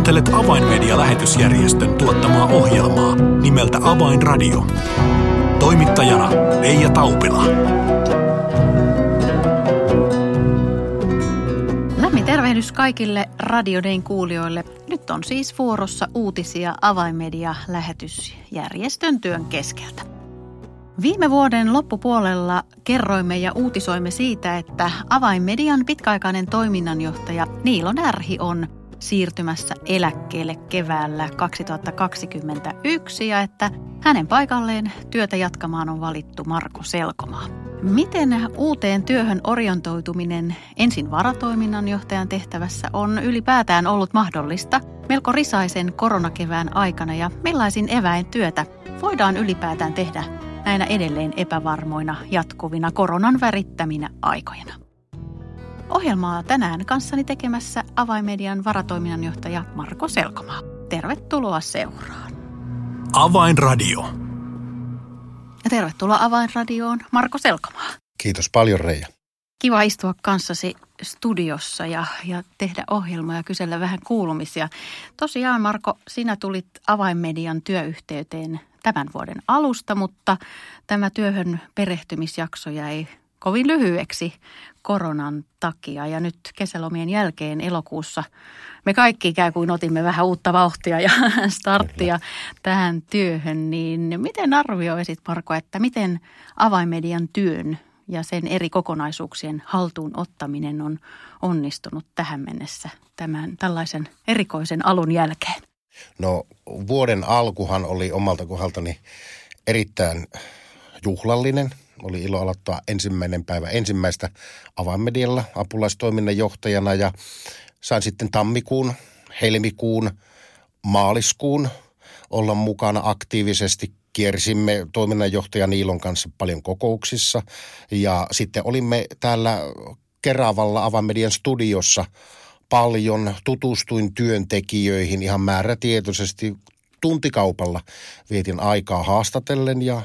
Kuuntelet Avainmedia-lähetysjärjestön tuottamaa ohjelmaa nimeltä Avainradio. Toimittajana Leija Taupila. Lämmin tervehdys kaikille Radiodein kuulijoille. Nyt on siis vuorossa uutisia Avainmedia-lähetysjärjestön työn keskeltä. Viime vuoden loppupuolella kerroimme ja uutisoimme siitä, että Avainmedian pitkäaikainen toiminnanjohtaja Niilo Närhi on siirtymässä eläkkeelle keväällä 2021 ja että hänen paikalleen työtä jatkamaan on valittu Marko Selkomaa. Miten uuteen työhön orientoituminen ensin varatoiminnanjohtajan tehtävässä on ylipäätään ollut mahdollista melko risaisen koronakevään aikana ja millaisin eväin työtä voidaan ylipäätään tehdä näinä edelleen epävarmoina jatkuvina koronan värittäminä aikoina. Ohjelmaa tänään kanssani tekemässä Avainmedian varatoiminnanjohtaja Marko Selkomaa. Tervetuloa seuraan. Avainradio. Ja tervetuloa Avainradioon Marko Selkomaa. Kiitos paljon Reija. Kiva istua kanssasi studiossa ja, ja tehdä ohjelmaa ja kysellä vähän kuulumisia. Tosiaan Marko, sinä tulit Avainmedian työyhteyteen tämän vuoden alusta, mutta tämä työhön perehtymisjakso jäi kovin lyhyeksi koronan takia. Ja nyt kesälomien jälkeen elokuussa me kaikki ikään kuin otimme vähän uutta vauhtia ja starttia Kyllä. tähän työhön. Niin miten arvioisit Marko, että miten avaimedian työn ja sen eri kokonaisuuksien haltuun ottaminen on onnistunut tähän mennessä tämän tällaisen erikoisen alun jälkeen? No vuoden alkuhan oli omalta kohdaltani erittäin juhlallinen. Oli ilo aloittaa ensimmäinen päivä ensimmäistä avainmedialla apulaistoiminnan johtajana ja sain sitten tammikuun, helmikuun, maaliskuun olla mukana aktiivisesti kiersimme toiminnanjohtajan Niilon kanssa paljon kokouksissa ja sitten olimme täällä Keravalla Avamedian studiossa paljon, tutustuin työntekijöihin ihan määrätietoisesti tuntikaupalla. Vietin aikaa haastatellen ja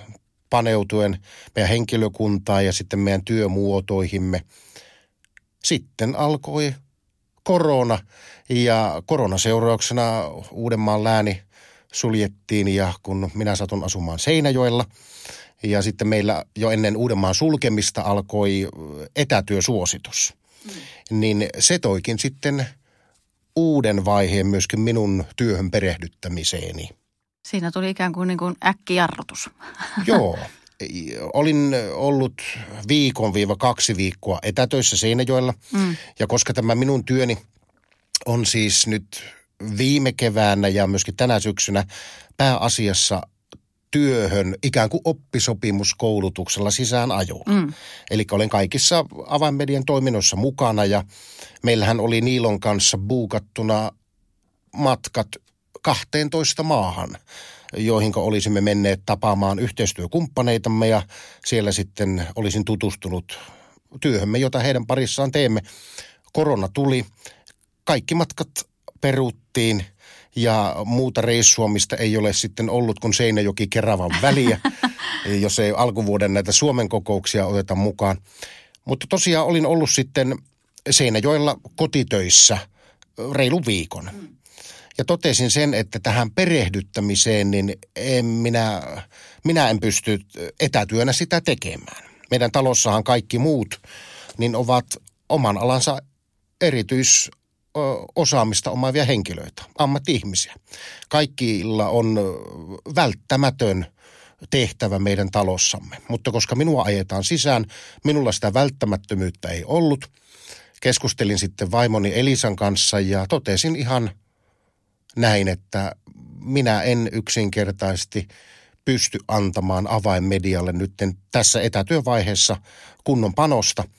paneutuen meidän henkilökuntaa ja sitten meidän työmuotoihimme. Sitten alkoi korona ja koronaseurauksena Uudenmaan lääni suljettiin ja kun minä satun asumaan Seinäjoella ja sitten meillä jo ennen Uudenmaan sulkemista alkoi etätyösuositus. Mm. Niin se toikin sitten uuden vaiheen myöskin minun työhön perehdyttämiseeni. Siinä tuli ikään kuin, niin kuin äkkijarrutus. Joo. Olin ollut viikon viiva kaksi viikkoa etätöissä Seinäjoella. Mm. Ja koska tämä minun työni on siis nyt viime keväänä ja myöskin tänä syksynä pääasiassa työhön ikään kuin oppisopimuskoulutuksella sisään ajo. Mm. Eli olen kaikissa avainmedian toiminnoissa mukana ja meillähän oli Niilon kanssa buukattuna matkat 12 maahan, joihin olisimme menneet tapaamaan yhteistyökumppaneitamme ja siellä sitten olisin tutustunut työhömme, jota heidän parissaan teemme. Korona tuli, kaikki matkat peruuttiin ja muuta reissua, mistä ei ole sitten ollut kuin Seinäjoki Keravan väliä, jos ei alkuvuoden näitä Suomen kokouksia oteta mukaan. Mutta tosiaan olin ollut sitten Seinäjoella kotitöissä reilu viikon. Ja totesin sen, että tähän perehdyttämiseen, niin en minä, minä en pysty etätyönä sitä tekemään. Meidän talossahan kaikki muut niin ovat oman alansa erityis osaamista omaavia henkilöitä, ammatti-ihmisiä. Kaikilla on välttämätön tehtävä meidän talossamme. Mutta koska minua ajetaan sisään, minulla sitä välttämättömyyttä ei ollut. Keskustelin sitten vaimoni Elisan kanssa ja totesin ihan näin, että minä en yksinkertaisesti pysty antamaan avainmedialle nyt tässä etätyövaiheessa kunnon panosta –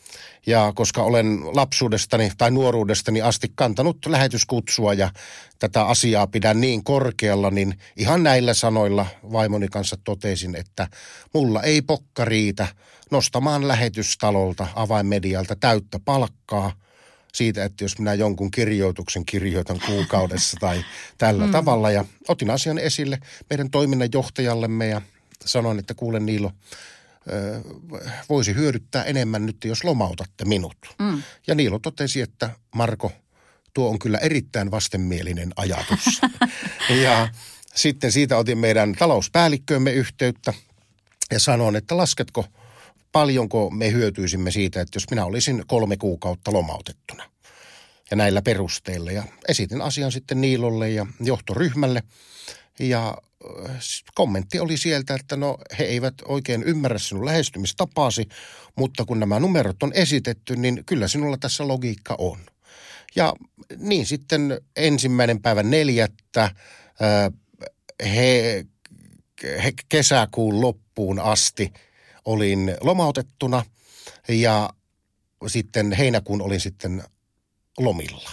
ja koska olen lapsuudestani tai nuoruudestani asti kantanut lähetyskutsua ja tätä asiaa pidän niin korkealla, niin ihan näillä sanoilla vaimoni kanssa totesin, että mulla ei pokka riitä nostamaan lähetystalolta avainmedialta täyttä palkkaa siitä, että jos minä jonkun kirjoituksen kirjoitan kuukaudessa tai tällä mm. tavalla. Ja otin asian esille meidän toiminnanjohtajallemme ja sanoin, että kuulen Niilo, voisi hyödyttää enemmän nyt, jos lomautatte minut. Mm. Ja Niilo totesi, että Marko, tuo on kyllä erittäin vastenmielinen ajatus. ja sitten siitä otin meidän talouspäällikköömme yhteyttä ja sanoin, että lasketko paljonko me hyötyisimme siitä, että jos minä olisin kolme kuukautta lomautettuna ja näillä perusteilla. Ja esitin asian sitten Niilolle ja johtoryhmälle ja äh, kommentti oli sieltä, että no he eivät oikein ymmärrä sinun lähestymistapaasi, mutta kun nämä numerot on esitetty, niin kyllä sinulla tässä logiikka on. Ja niin sitten ensimmäinen päivä neljättä äh, he, he kesäkuun loppuun asti olin lomautettuna ja sitten heinäkuun olin sitten lomilla.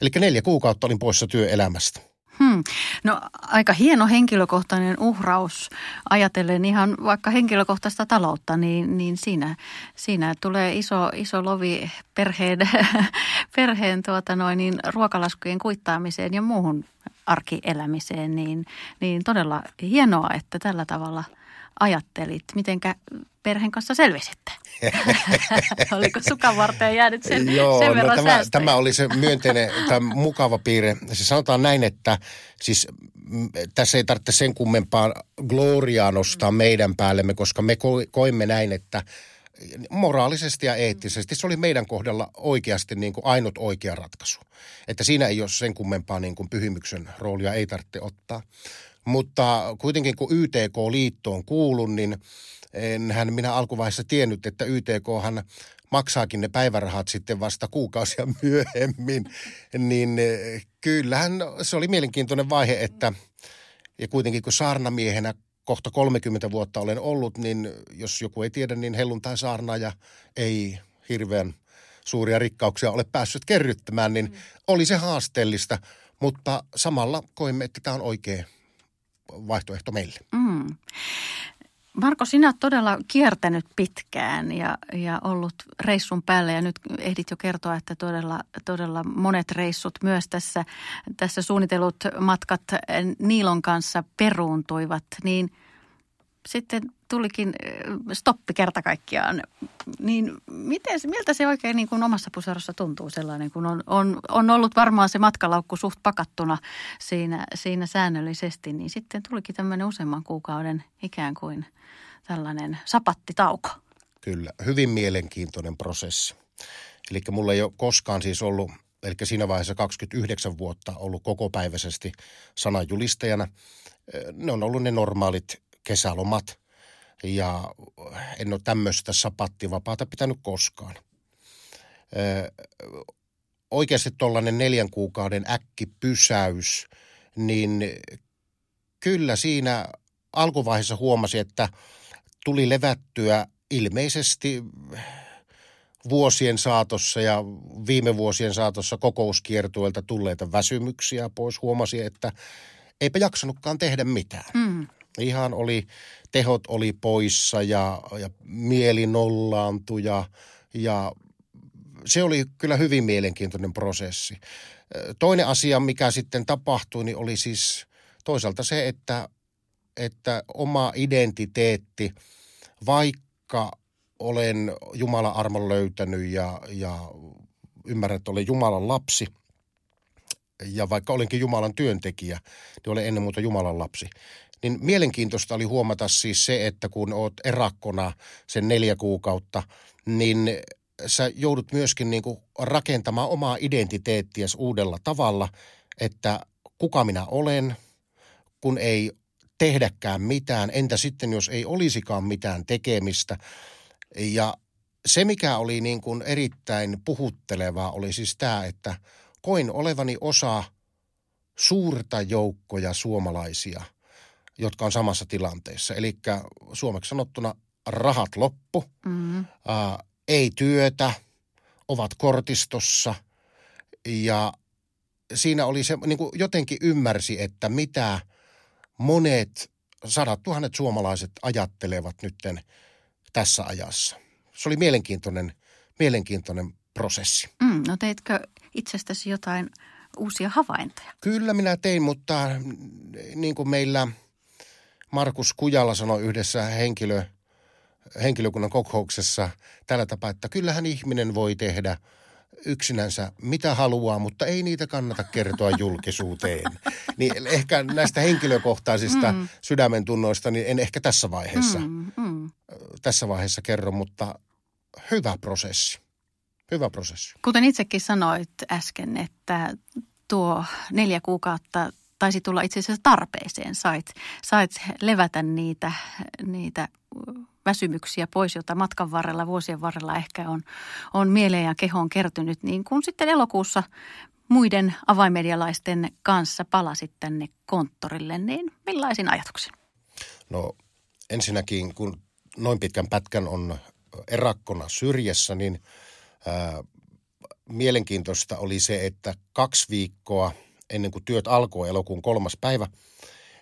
Eli neljä kuukautta olin poissa työelämästä. Hmm. No aika hieno henkilökohtainen uhraus ajatellen ihan vaikka henkilökohtaista taloutta, niin, niin siinä, siinä tulee iso, iso lovi perheen, perheen tuota noin, niin ruokalaskujen kuittaamiseen ja muuhun arkielämiseen, niin, niin todella hienoa, että tällä tavalla ajattelit. Mitenkä perheen kanssa selvisitte? Oliko sukan varteen jäänyt sen, Joo, sen no verran no tämä, tämä oli se myönteinen tai mukava piirre. Se sanotaan näin, että siis tässä ei tarvitse sen kummempaa gloriaa nostaa meidän päällemme, koska me koimme näin, että moraalisesti ja eettisesti se oli meidän kohdalla oikeasti niin kuin ainut oikea ratkaisu. Että siinä ei ole sen kummempaa niin kuin pyhimyksen roolia ei tarvitse ottaa. Mutta kuitenkin kun YTK-liittoon kuulun, niin enhän minä alkuvaiheessa tiennyt, että YTKhan maksaakin ne päivärahat sitten vasta kuukausia myöhemmin. Niin kyllähän se oli mielenkiintoinen vaihe, että ja kuitenkin kun saarnamiehenä kohta 30 vuotta olen ollut, niin jos joku ei tiedä, niin helluntai saarnaaja ei hirveän suuria rikkauksia ole päässyt kerryttämään, niin mm. oli se haasteellista, mutta samalla koimme, että tämä on oikea vaihtoehto meille. Mm. Marko, sinä olet todella kiertänyt pitkään ja, ja ollut reissun päällä ja nyt ehdit jo kertoa, että todella, todella monet reissut myös tässä, tässä suunnitellut matkat Niilon kanssa peruuntuivat, niin sitten tulikin stoppi kerta kaikkiaan. Niin miten, miltä se oikein niin kuin omassa puserossa tuntuu sellainen, kun on, on, on ollut varmaan se matkalaukku suht pakattuna siinä, siinä säännöllisesti, niin sitten tulikin tämmöinen useamman kuukauden ikään kuin tällainen sapattitauko. Kyllä, hyvin mielenkiintoinen prosessi. Eli mulla ei ole koskaan siis ollut, eli siinä vaiheessa 29 vuotta ollut kokopäiväisesti sananjulistajana. Ne on ollut ne normaalit kesälomat – ja en ole tämmöistä sapattivapaata pitänyt koskaan. Ö, oikeasti tuollainen neljän kuukauden äkkipysäys, niin kyllä siinä alkuvaiheessa huomasi, että tuli levättyä ilmeisesti vuosien saatossa ja viime vuosien saatossa kokouskiertueelta tulleita väsymyksiä pois. Huomasi, että eipä jaksanutkaan tehdä mitään. Mm. Ihan oli, tehot oli poissa ja, ja mieli nollaantui ja, ja se oli kyllä hyvin mielenkiintoinen prosessi. Toinen asia, mikä sitten tapahtui, niin oli siis toisaalta se, että, että oma identiteetti, vaikka olen Jumalan armon löytänyt ja, ja ymmärrän, että olen Jumalan lapsi, ja vaikka olenkin Jumalan työntekijä, niin olen ennen muuta Jumalan lapsi. Niin mielenkiintoista oli huomata siis se, että kun oot erakkona sen neljä kuukautta, niin sä joudut myöskin niin kuin rakentamaan omaa identiteettiäsi uudella tavalla, että kuka minä olen, kun ei tehdäkään mitään, entä sitten jos ei olisikaan mitään tekemistä. Ja se, mikä oli niin kuin erittäin puhuttelevaa, oli siis tämä, että koin olevani osa suurta joukkoja suomalaisia – jotka on samassa tilanteessa. Eli suomeksi sanottuna rahat loppu, mm-hmm. ää, ei työtä, ovat kortistossa ja siinä oli se, niin kuin jotenkin ymmärsi, että mitä monet sadat tuhannet suomalaiset ajattelevat nytten tässä ajassa. Se oli mielenkiintoinen, mielenkiintoinen prosessi. Mm, no teitkö itsestäsi jotain uusia havaintoja? Kyllä minä tein, mutta niin kuin meillä – Markus Kujala sanoi yhdessä henkilö, henkilökunnan kokouksessa tällä tapaa, että kyllähän ihminen voi tehdä yksinänsä mitä haluaa, mutta ei niitä kannata kertoa julkisuuteen. Niin ehkä näistä henkilökohtaisista mm. sydämen tunnoista, niin en ehkä tässä vaiheessa, mm, mm. tässä vaiheessa kerro, mutta hyvä prosessi. Hyvä prosessi. Kuten itsekin sanoit äsken, että tuo neljä kuukautta taisi tulla itse asiassa tarpeeseen. Sait, sait levätä niitä, niitä väsymyksiä pois, joita matkan varrella, vuosien varrella ehkä on, on mieleen ja kehoon kertynyt, niin kuin sitten elokuussa muiden avaimedialaisten kanssa palasit tänne konttorille, niin millaisin ajatuksin? No ensinnäkin, kun noin pitkän pätkän on erakkona syrjässä, niin ää, mielenkiintoista oli se, että kaksi viikkoa ennen kuin työt alkoi elokuun kolmas päivä,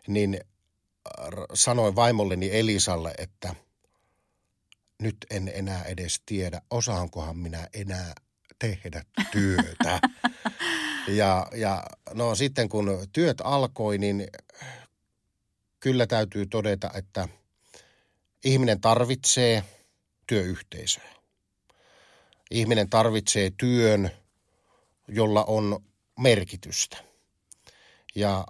niin sanoin vaimolleni Elisalle, että nyt en enää edes tiedä, osaankohan minä enää tehdä työtä. ja, ja no sitten kun työt alkoi, niin kyllä täytyy todeta, että ihminen tarvitsee työyhteisöä. Ihminen tarvitsee työn, jolla on merkitystä. Ja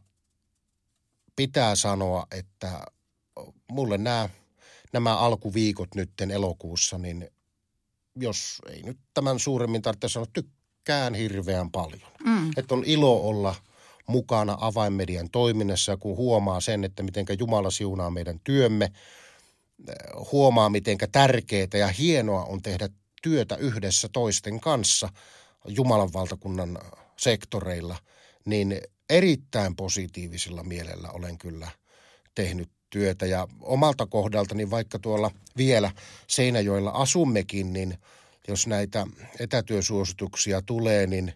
pitää sanoa, että mulle nämä, nämä alkuviikot nytten elokuussa, niin jos ei nyt tämän suuremmin tarvitse sanoa, tykkään hirveän paljon. Mm. Että on ilo olla mukana avainmedian toiminnassa, kun huomaa sen, että miten Jumala siunaa meidän työmme, huomaa miten tärkeää ja hienoa on tehdä työtä yhdessä toisten kanssa Jumalan valtakunnan sektoreilla, niin erittäin positiivisella mielellä olen kyllä tehnyt työtä. Ja omalta kohdaltani, vaikka tuolla vielä Seinäjoella asummekin, niin jos näitä etätyösuosituksia tulee, niin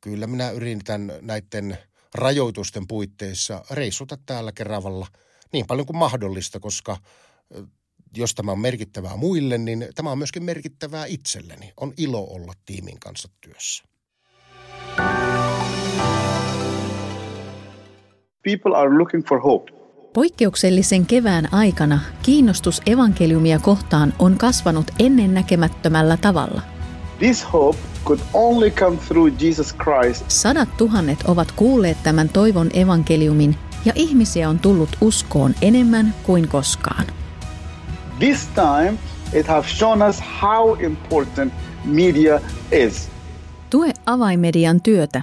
kyllä minä yritän näiden rajoitusten puitteissa reissuta täällä Keravalla niin paljon kuin mahdollista, koska jos tämä on merkittävää muille, niin tämä on myöskin merkittävää itselleni. On ilo olla tiimin kanssa työssä. People are looking for hope. Poikkeuksellisen kevään aikana kiinnostus evankeliumia kohtaan on kasvanut ennennäkemättömällä tavalla. This hope could only come through Jesus Christ. Sadat tuhannet ovat kuulleet tämän toivon evankeliumin ja ihmisiä on tullut uskoon enemmän kuin koskaan. This time it has shown us how important media is. Tue avaimedian työtä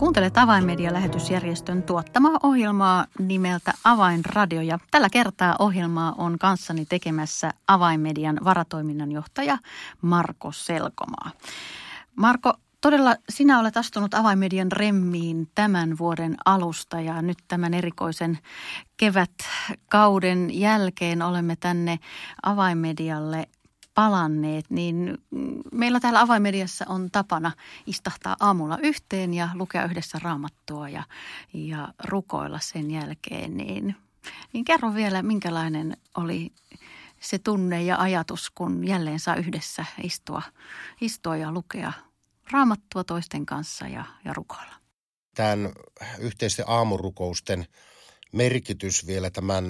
Kuuntelet Avainmedia-lähetysjärjestön tuottamaa ohjelmaa nimeltä Avainradio ja tällä kertaa ohjelmaa on kanssani tekemässä Avainmedian varatoiminnan johtaja Marko Selkomaa. Marko, todella sinä olet astunut Avainmedian remmiin tämän vuoden alusta ja nyt tämän erikoisen kevätkauden jälkeen olemme tänne Avainmedialle palanneet, niin meillä täällä avaimediassa on tapana istahtaa aamulla yhteen ja lukea yhdessä raamattua ja, ja rukoilla sen jälkeen. Niin, niin kerro vielä, minkälainen oli se tunne ja ajatus, kun jälleen saa yhdessä istua, istua ja lukea raamattua toisten kanssa ja, ja rukoilla. Tämän yhteisten aamurukousten merkitys vielä tämän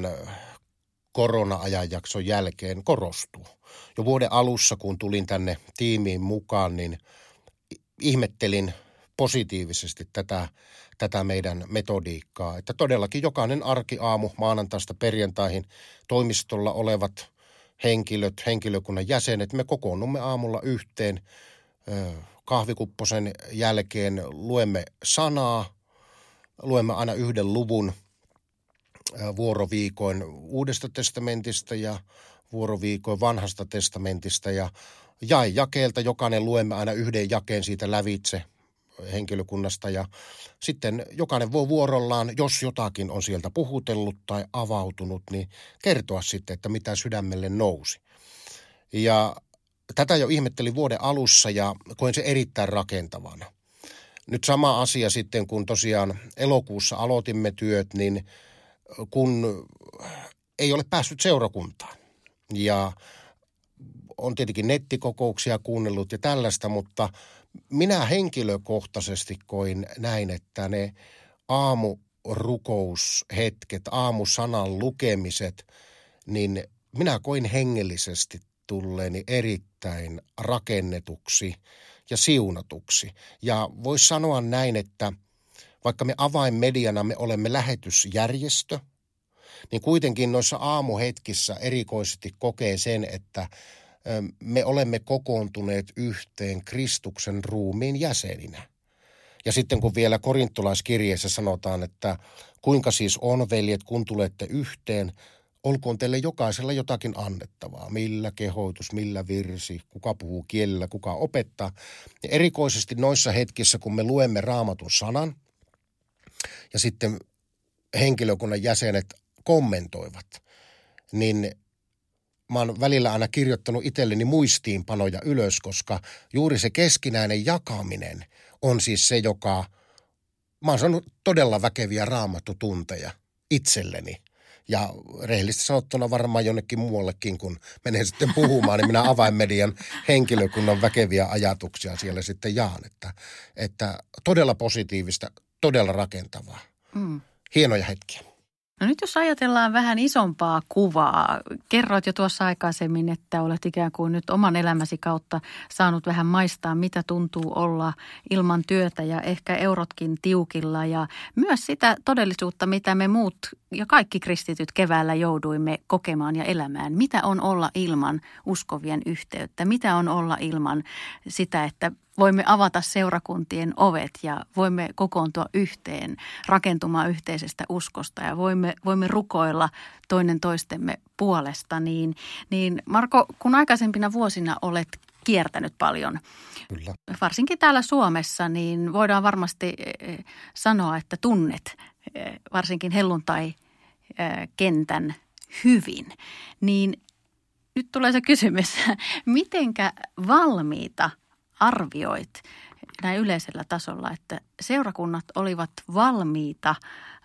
korona-ajanjakson jälkeen korostuu. Jo vuoden alussa, kun tulin tänne tiimiin mukaan, niin ihmettelin positiivisesti tätä, tätä meidän metodiikkaa. Että todellakin jokainen arkiaamu maanantaista perjantaihin toimistolla olevat henkilöt, henkilökunnan jäsenet, me kokoonnumme aamulla yhteen kahvikupposen jälkeen luemme sanaa, luemme aina yhden luvun – vuoroviikoin Uudesta testamentista ja vuoroviikoin Vanhasta testamentista ja jäi jakeelta jokainen luemme aina yhden jakeen siitä lävitse henkilökunnasta ja sitten jokainen voi vuorollaan, jos jotakin on sieltä puhutellut tai avautunut, niin kertoa sitten, että mitä sydämelle nousi. Ja tätä jo ihmettelin vuoden alussa ja koin se erittäin rakentavana. Nyt sama asia sitten, kun tosiaan elokuussa aloitimme työt, niin – kun ei ole päässyt seurakuntaan. Ja on tietenkin nettikokouksia kuunnellut ja tällaista, mutta minä henkilökohtaisesti koin näin, että ne aamurukoushetket, aamusanan lukemiset, niin minä koin hengellisesti tulleeni erittäin rakennetuksi ja siunatuksi. Ja voisi sanoa näin, että vaikka me avainmediana me olemme lähetysjärjestö, niin kuitenkin noissa aamuhetkissä erikoisesti kokee sen, että me olemme kokoontuneet yhteen Kristuksen ruumiin jäseninä. Ja sitten kun vielä korintolaiskirjeessä sanotaan, että kuinka siis on, veljet, kun tulette yhteen, olkoon teille jokaisella jotakin annettavaa. Millä kehoitus, millä virsi, kuka puhuu kielellä, kuka opettaa. Ja erikoisesti noissa hetkissä, kun me luemme raamatun sanan ja sitten henkilökunnan jäsenet kommentoivat, niin mä oon välillä aina kirjoittanut itselleni muistiinpanoja ylös, koska juuri se keskinäinen jakaminen on siis se, joka, mä oon saanut todella väkeviä raamattutunteja itselleni. Ja rehellisesti sanottuna varmaan jonnekin muuallekin, kun menee sitten puhumaan, niin minä avainmedian henkilökunnan väkeviä ajatuksia siellä sitten jaan. Että, että todella positiivista, todella rakentavaa. Mm. Hienoja hetkiä. No nyt jos ajatellaan vähän isompaa kuvaa, kerroit jo tuossa aikaisemmin, että olet ikään kuin nyt oman elämäsi kautta saanut vähän maistaa, mitä tuntuu olla ilman työtä ja ehkä eurotkin tiukilla ja myös sitä todellisuutta, mitä me muut ja kaikki kristityt keväällä jouduimme kokemaan ja elämään. Mitä on olla ilman uskovien yhteyttä? Mitä on olla ilman sitä, että voimme avata seurakuntien ovet ja voimme kokoontua yhteen rakentumaan yhteisestä uskosta ja voimme, voimme rukoilla toinen toistemme puolesta. Niin, niin Marko, kun aikaisempina vuosina olet kiertänyt paljon, Kyllä. varsinkin täällä Suomessa, niin voidaan varmasti eh, sanoa, että tunnet eh, varsinkin helluntai-kentän hyvin. Niin nyt tulee se kysymys, mitenkä valmiita arvioit näin yleisellä tasolla, että seurakunnat olivat valmiita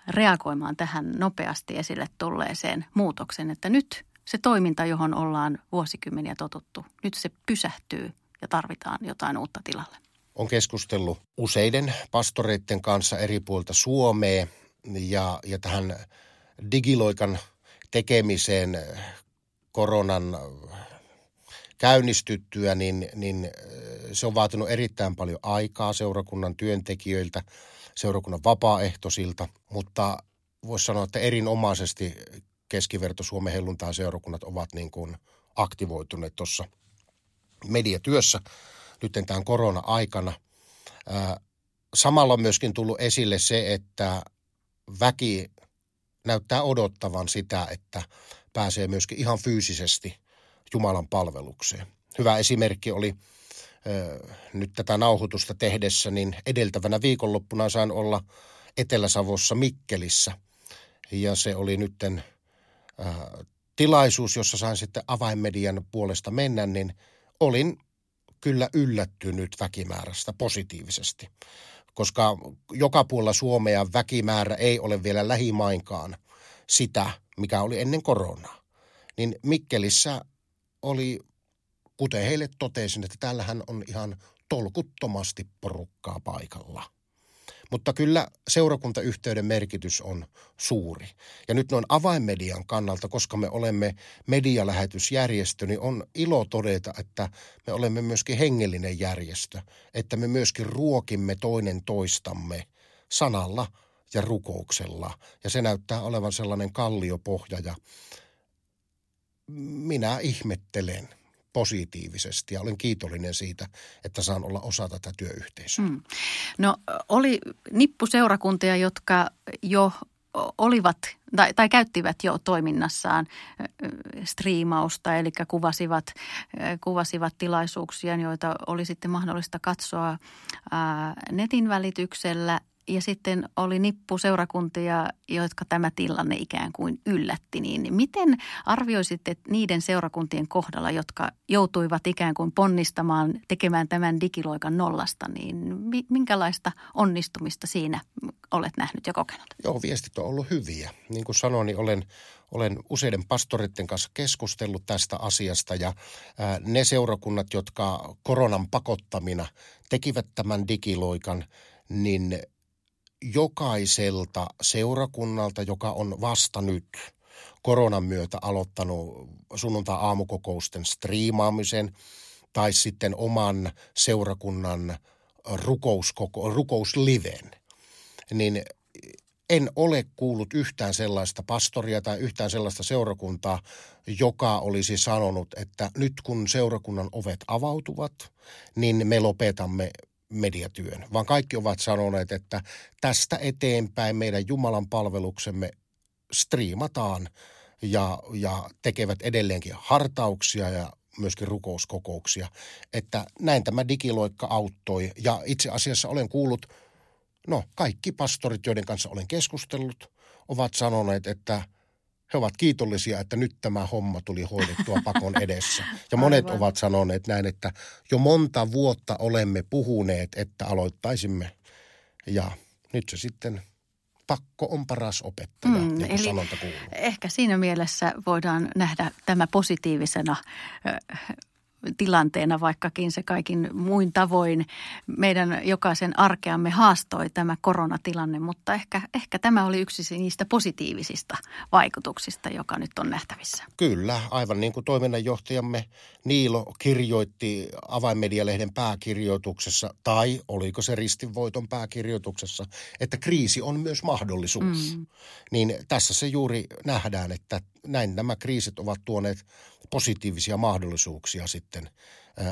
reagoimaan tähän nopeasti esille tulleeseen muutokseen, että nyt se toiminta, johon ollaan vuosikymmeniä totuttu, nyt se pysähtyy ja tarvitaan jotain uutta tilalle. On keskustellut useiden pastoreiden kanssa eri puolta Suomea ja, ja tähän digiloikan tekemiseen koronan käynnistyttyä, niin, niin se on vaatinut erittäin paljon aikaa seurakunnan työntekijöiltä, seurakunnan vapaaehtoisilta, mutta voisi sanoa, että erinomaisesti keskiverto Suomen helluntaa seurakunnat ovat niin kuin aktivoituneet tuossa mediatyössä nyt tämän korona-aikana. Samalla on myöskin tullut esille se, että väki näyttää odottavan sitä, että pääsee myöskin ihan fyysisesti Jumalan palvelukseen. Hyvä esimerkki oli nyt tätä nauhoitusta tehdessä, niin edeltävänä viikonloppuna sain olla Etelä-Savossa Mikkelissä. Ja se oli nytten tilaisuus, jossa sain sitten avainmedian puolesta mennä, niin olin kyllä yllättynyt väkimäärästä positiivisesti. Koska joka puolella Suomea väkimäärä ei ole vielä lähimainkaan sitä, mikä oli ennen koronaa. Niin Mikkelissä oli kuten heille totesin, että täällähän on ihan tolkuttomasti porukkaa paikalla. Mutta kyllä seurakuntayhteyden merkitys on suuri. Ja nyt noin avainmedian kannalta, koska me olemme medialähetysjärjestö, niin on ilo todeta, että me olemme myöskin hengellinen järjestö. Että me myöskin ruokimme toinen toistamme sanalla ja rukouksella. Ja se näyttää olevan sellainen kalliopohja ja minä ihmettelen – positiivisesti ja olen kiitollinen siitä, että saan olla osa tätä työyhteisöä. Mm. No oli nippuseurakuntia, jotka jo olivat tai, tai käyttivät jo toiminnassaan striimausta, eli kuvasivat, kuvasivat tilaisuuksia, joita oli sitten mahdollista katsoa netin välityksellä. Ja sitten oli nippu seurakuntia, jotka tämä tilanne ikään kuin yllätti. Niin miten arvioisitte niiden seurakuntien kohdalla, jotka joutuivat ikään kuin ponnistamaan, tekemään tämän digiloikan nollasta, niin minkälaista onnistumista siinä olet nähnyt ja kokenut? Joo, viestit on ollut hyviä. Niin kuin sanoin, niin olen, olen useiden pastoritten kanssa keskustellut tästä asiasta ja ne seurakunnat, jotka koronan pakottamina tekivät tämän digiloikan, niin jokaiselta seurakunnalta, joka on vasta nyt koronan myötä aloittanut sunnuntai-aamukokousten striimaamisen tai sitten oman seurakunnan rukouskoko, rukousliven, niin en ole kuullut yhtään sellaista pastoria tai yhtään sellaista seurakuntaa, joka olisi sanonut, että nyt kun seurakunnan ovet avautuvat, niin me lopetamme mediatyön, vaan kaikki ovat sanoneet, että tästä eteenpäin meidän Jumalan palveluksemme striimataan ja, ja tekevät edelleenkin hartauksia ja myöskin rukouskokouksia. Että näin tämä digiloikka auttoi ja itse asiassa olen kuullut, no kaikki pastorit, joiden kanssa olen keskustellut, ovat sanoneet, että – he ovat kiitollisia, että nyt tämä homma tuli hoidettua pakon edessä. Ja monet Aivan. ovat sanoneet näin, että jo monta vuotta olemme puhuneet, että aloittaisimme. Ja nyt se sitten pakko on paras opettaja, mm, niin eli sanonta kuuluu. Ehkä siinä mielessä voidaan nähdä tämä positiivisena tilanteena, vaikkakin se kaikin muin tavoin meidän jokaisen arkeamme haastoi tämä koronatilanne, mutta ehkä, ehkä tämä oli yksi niistä positiivisista vaikutuksista, joka nyt on nähtävissä. Kyllä, aivan niin kuin toiminnanjohtajamme Niilo kirjoitti avainmedialehden pääkirjoituksessa, tai oliko se ristinvoiton pääkirjoituksessa, että kriisi on myös mahdollisuus. Mm. Niin tässä se juuri nähdään, että näin nämä kriisit ovat tuoneet positiivisia mahdollisuuksia sitten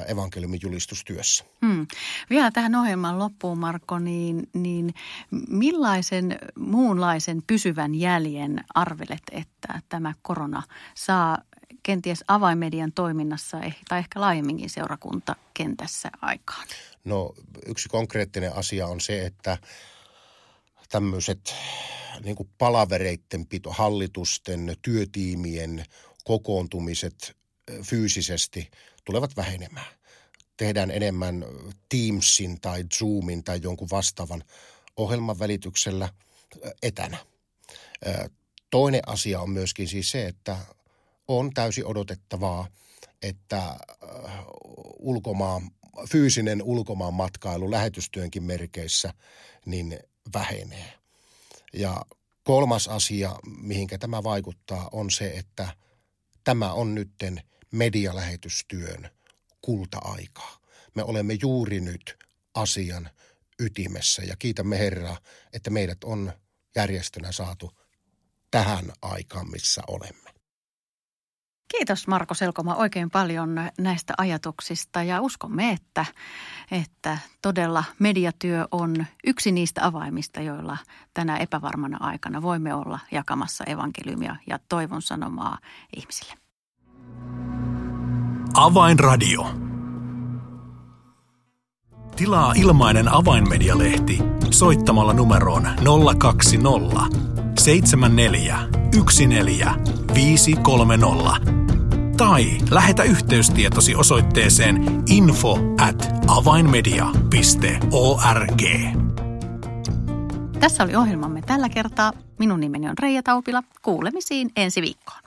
evankeliumin julistustyössä. Hmm. Vielä tähän ohjelman loppuun, Marko, niin, niin millaisen muunlaisen pysyvän jäljen arvelet, että tämä korona saa kenties avaimedian toiminnassa eh, tai ehkä laajemminkin seurakuntakentässä aikaan? No yksi konkreettinen asia on se, että tämmöiset niin kuin palavereitten pito, hallitusten, työtiimien kokoontumiset fyysisesti tulevat vähenemään. Tehdään enemmän Teamsin tai Zoomin tai jonkun vastaavan ohjelman välityksellä etänä. Toinen asia on myöskin siis se, että on täysin odotettavaa, että ulkomaan, fyysinen ulkomaan matkailu lähetystyönkin merkeissä niin vähenee. Ja kolmas asia, mihinkä tämä vaikuttaa, on se, että tämä on nytten medialähetystyön kulta-aikaa. Me olemme juuri nyt asian ytimessä ja kiitämme Herraa, että meidät on järjestönä saatu tähän aikaan, missä olemme. Kiitos Marko Selkoma oikein paljon näistä ajatuksista ja uskomme, että, että todella mediatyö on yksi niistä avaimista, joilla tänä epävarmana aikana voimme olla jakamassa evankeliumia ja toivon sanomaa ihmisille. Avainradio. Tilaa ilmainen avainmedialehti soittamalla numeroon 020 74 14 530 tai lähetä yhteystietosi osoitteeseen info at avainmedia.org. Tässä oli ohjelmamme tällä kertaa. Minun nimeni on Reija Taupila. Kuulemisiin ensi viikkoon.